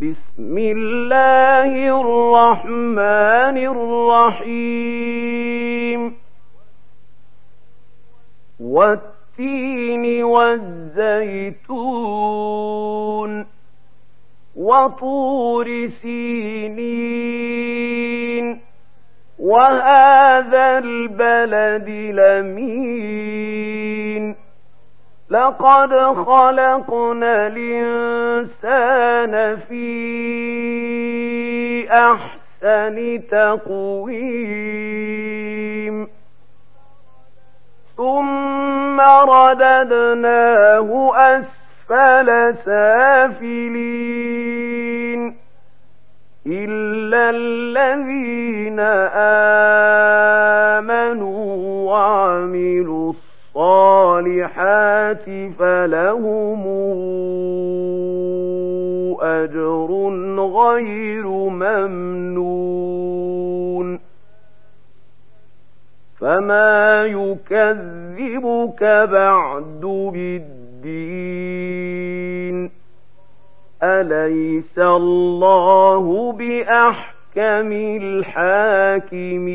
بسم الله الرحمن الرحيم. والتين والزيتون وطور سينين. وهذا البلد لمين؟ لقد خلقنا الإنسان في أحسن تقويم. ثم رددناه أسفل سافلين. إلا الذين آمنوا وعملوا الصالحات فلهم أجر غير ممنون فما يكذبك بعد بالدين أليس الله بأحكم الحاكمين